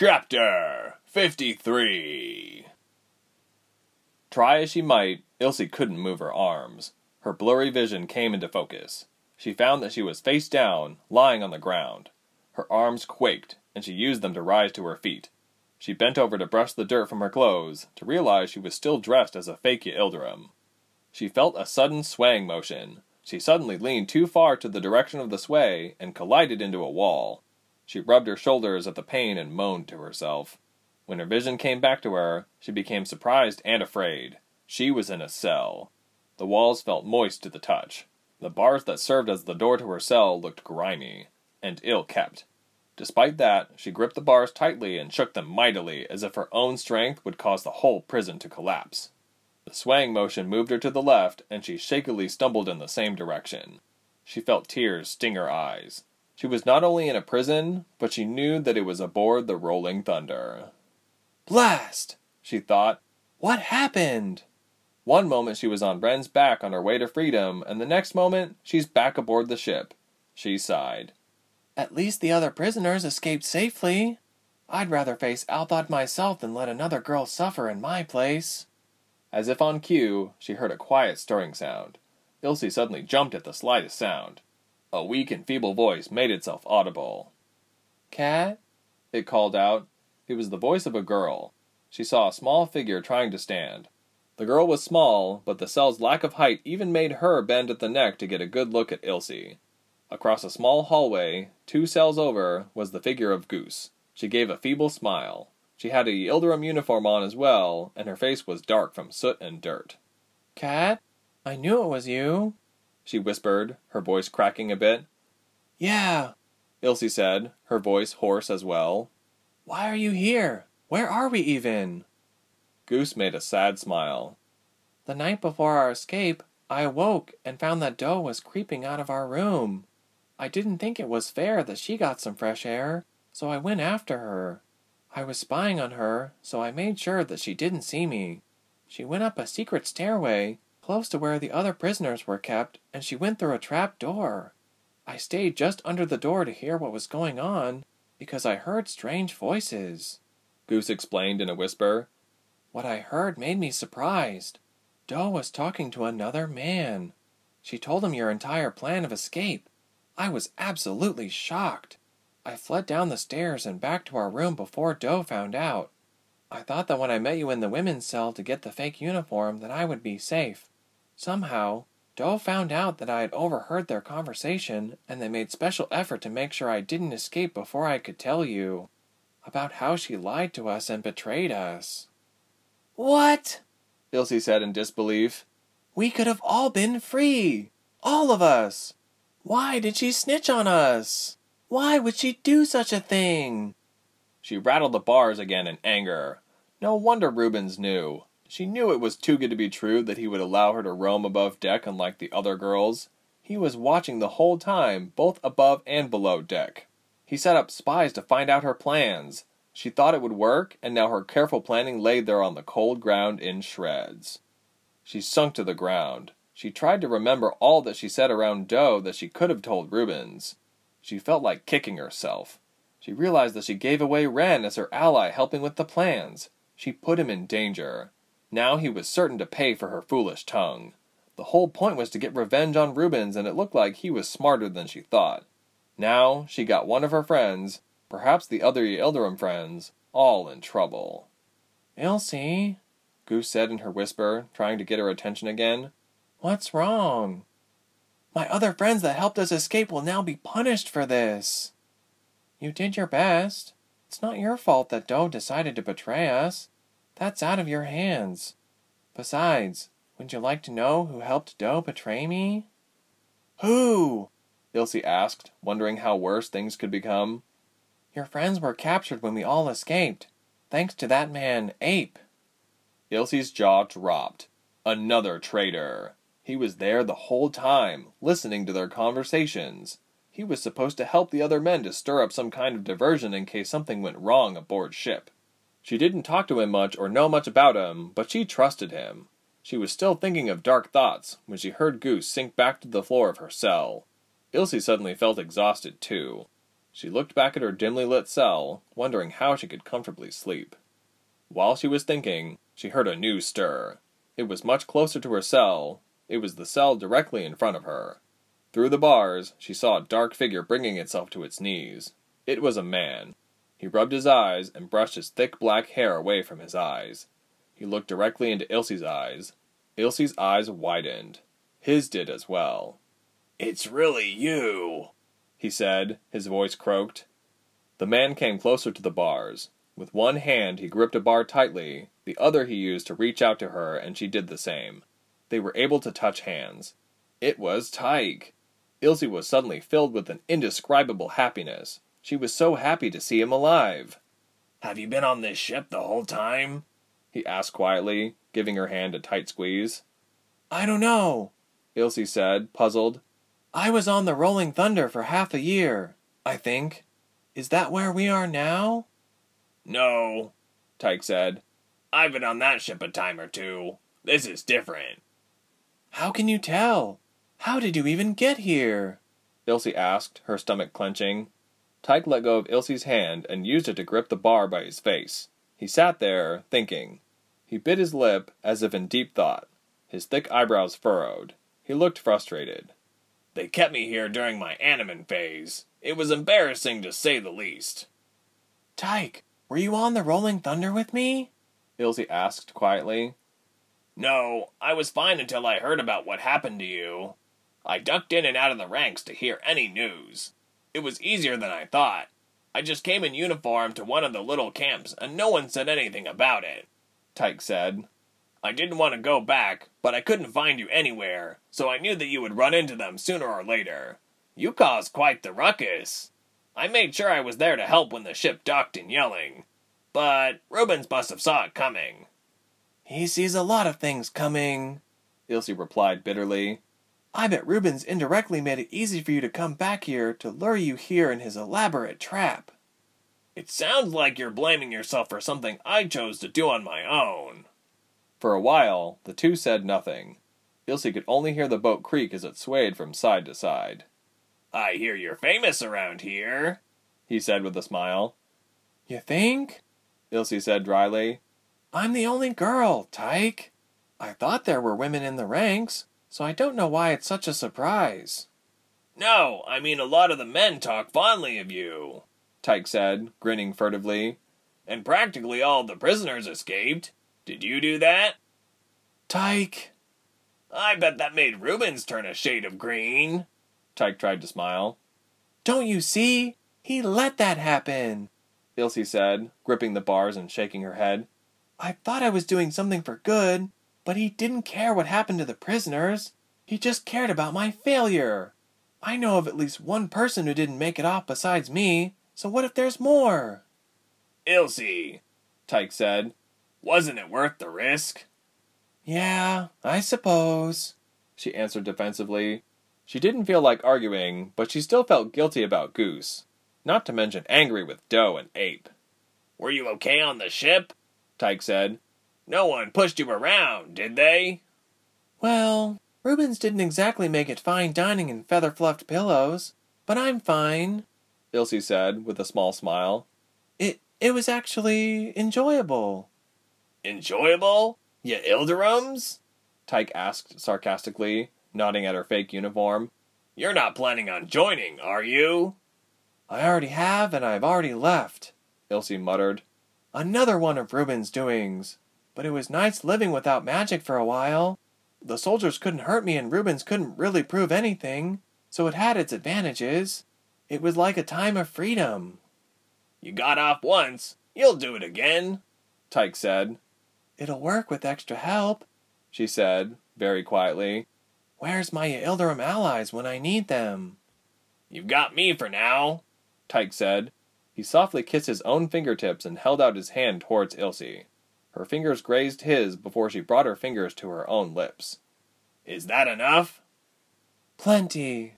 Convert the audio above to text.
Chapter 53 Try as she might, Ilse couldn't move her arms. Her blurry vision came into focus. She found that she was face down, lying on the ground. Her arms quaked, and she used them to rise to her feet. She bent over to brush the dirt from her clothes, to realize she was still dressed as a Fakya Yildirim. She felt a sudden swaying motion. She suddenly leaned too far to the direction of the sway and collided into a wall. She rubbed her shoulders at the pain and moaned to herself. When her vision came back to her, she became surprised and afraid. She was in a cell. The walls felt moist to the touch. The bars that served as the door to her cell looked grimy and ill kept. Despite that, she gripped the bars tightly and shook them mightily as if her own strength would cause the whole prison to collapse. The swaying motion moved her to the left, and she shakily stumbled in the same direction. She felt tears sting her eyes. She was not only in a prison, but she knew that it was aboard the Rolling Thunder. Blast! she thought. What happened? One moment she was on Ren's back on her way to freedom, and the next moment she's back aboard the ship. She sighed. At least the other prisoners escaped safely. I'd rather face Althod myself than let another girl suffer in my place. As if on cue, she heard a quiet stirring sound. Ilse suddenly jumped at the slightest sound. A weak and feeble voice made itself audible. Cat? It called out. It was the voice of a girl. She saw a small figure trying to stand. The girl was small, but the cell's lack of height even made her bend at the neck to get a good look at Ilse. Across a small hallway, two cells over, was the figure of Goose. She gave a feeble smile. She had a Yildirim uniform on as well, and her face was dark from soot and dirt. Cat? I knew it was you she whispered, her voice cracking a bit. Yeah, Ilse said, her voice hoarse as well. Why are you here? Where are we even? Goose made a sad smile. The night before our escape, I awoke and found that Doe was creeping out of our room. I didn't think it was fair that she got some fresh air, so I went after her. I was spying on her, so I made sure that she didn't see me. She went up a secret stairway, close to where the other prisoners were kept, and she went through a trap door. I stayed just under the door to hear what was going on, because I heard strange voices. Goose explained in a whisper. What I heard made me surprised. Doe was talking to another man. She told him your entire plan of escape. I was absolutely shocked. I fled down the stairs and back to our room before Doe found out. I thought that when I met you in the women's cell to get the fake uniform that I would be safe. Somehow, Doe found out that I had overheard their conversation, and they made special effort to make sure I didn't escape before I could tell you about how she lied to us and betrayed us. What? Ilse said in disbelief. We could have all been free. All of us. Why did she snitch on us? Why would she do such a thing? She rattled the bars again in anger. No wonder Rubens knew. She knew it was too good to be true that he would allow her to roam above deck unlike the other girls. He was watching the whole time, both above and below deck. He set up spies to find out her plans. She thought it would work, and now her careful planning lay there on the cold ground in shreds. She sunk to the ground. She tried to remember all that she said around Doe that she could have told Rubens. She felt like kicking herself. She realized that she gave away Ren as her ally helping with the plans. She put him in danger. Now he was certain to pay for her foolish tongue. The whole point was to get revenge on Rubens, and it looked like he was smarter than she thought. Now she got one of her friends, perhaps the other Yildirim friends, all in trouble. Elsie, Goose said in her whisper, trying to get her attention again. What's wrong? My other friends that helped us escape will now be punished for this. You did your best. It's not your fault that Doe decided to betray us. That's out of your hands. Besides, wouldn't you like to know who helped Doe betray me? Who? Ilse asked, wondering how worse things could become. Your friends were captured when we all escaped, thanks to that man, Ape. Ilse's jaw dropped. Another traitor. He was there the whole time, listening to their conversations. He was supposed to help the other men to stir up some kind of diversion in case something went wrong aboard ship. She didn't talk to him much or know much about him, but she trusted him. She was still thinking of dark thoughts when she heard Goose sink back to the floor of her cell. Ilse suddenly felt exhausted too. She looked back at her dimly lit cell, wondering how she could comfortably sleep. While she was thinking, she heard a new stir. It was much closer to her cell. It was the cell directly in front of her. Through the bars, she saw a dark figure bringing itself to its knees. It was a man. He rubbed his eyes and brushed his thick black hair away from his eyes. He looked directly into Ilse's eyes. Ilse's eyes widened. His did as well. It's really you, he said, his voice croaked. The man came closer to the bars. With one hand he gripped a bar tightly, the other he used to reach out to her, and she did the same. They were able to touch hands. It was Tyke! Ilse was suddenly filled with an indescribable happiness. She was so happy to see him alive. Have you been on this ship the whole time? he asked quietly, giving her hand a tight squeeze. I don't know, Ilse said, puzzled. I was on the Rolling Thunder for half a year, I think. Is that where we are now? No, Tyke said. I've been on that ship a time or two. This is different. How can you tell? How did you even get here? Ilse asked, her stomach clenching. Tyke let go of Ilse's hand and used it to grip the bar by his face. He sat there, thinking. He bit his lip, as if in deep thought. His thick eyebrows furrowed. He looked frustrated. They kept me here during my Animan phase. It was embarrassing to say the least. Tyke, were you on the Rolling Thunder with me? Ilse asked quietly. No, I was fine until I heard about what happened to you. I ducked in and out of the ranks to hear any news. It was easier than I thought. I just came in uniform to one of the little camps, and no one said anything about it. Tyke said. I didn't want to go back, but I couldn't find you anywhere, so I knew that you would run into them sooner or later. You caused quite the ruckus. I made sure I was there to help when the ship docked and yelling. But Rubens must have saw it coming. He sees a lot of things coming, Ilse replied bitterly. I bet Rubens indirectly made it easy for you to come back here to lure you here in his elaborate trap. It sounds like you're blaming yourself for something I chose to do on my own. For a while, the two said nothing. Ilse could only hear the boat creak as it swayed from side to side. I hear you're famous around here, he said with a smile. You think? Ilse said dryly. I'm the only girl, Tyke. I thought there were women in the ranks, so I don't know why it's such a surprise. No, I mean a lot of the men talk fondly of you, Tyke said, grinning furtively. And practically all the prisoners escaped. Did you do that? Tyke. I bet that made Rubens turn a shade of green. Tyke tried to smile. Don't you see? He let that happen, Ilse said, gripping the bars and shaking her head. I thought I was doing something for good, but he didn't care what happened to the prisoners. He just cared about my failure. I know of at least one person who didn't make it off besides me, so what if there's more? Ilse, Tyke said. Wasn't it worth the risk? Yeah, I suppose, she answered defensively. She didn't feel like arguing, but she still felt guilty about Goose, not to mention angry with Doe and Ape. Were you okay on the ship? Tyke said. No one pushed you around, did they? Well, Rubens didn't exactly make it fine dining in feather fluffed pillows, but I'm fine, Ilse said with a small smile. It it was actually enjoyable. Enjoyable? Ya Ilderums? Tyke asked sarcastically, nodding at her fake uniform. You're not planning on joining, are you? I already have, and I've already left, Ilse muttered. Another one of Rubens' doings. But it was nice living without magic for a while. The soldiers couldn't hurt me, and Rubens couldn't really prove anything, so it had its advantages. It was like a time of freedom. You got off once. You'll do it again, Tyke said. It'll work with extra help, she said, very quietly. Where's my Yildirim allies when I need them? You've got me for now, Tyke said. He softly kissed his own fingertips and held out his hand towards Ilse. Her fingers grazed his before she brought her fingers to her own lips. Is that enough? Plenty,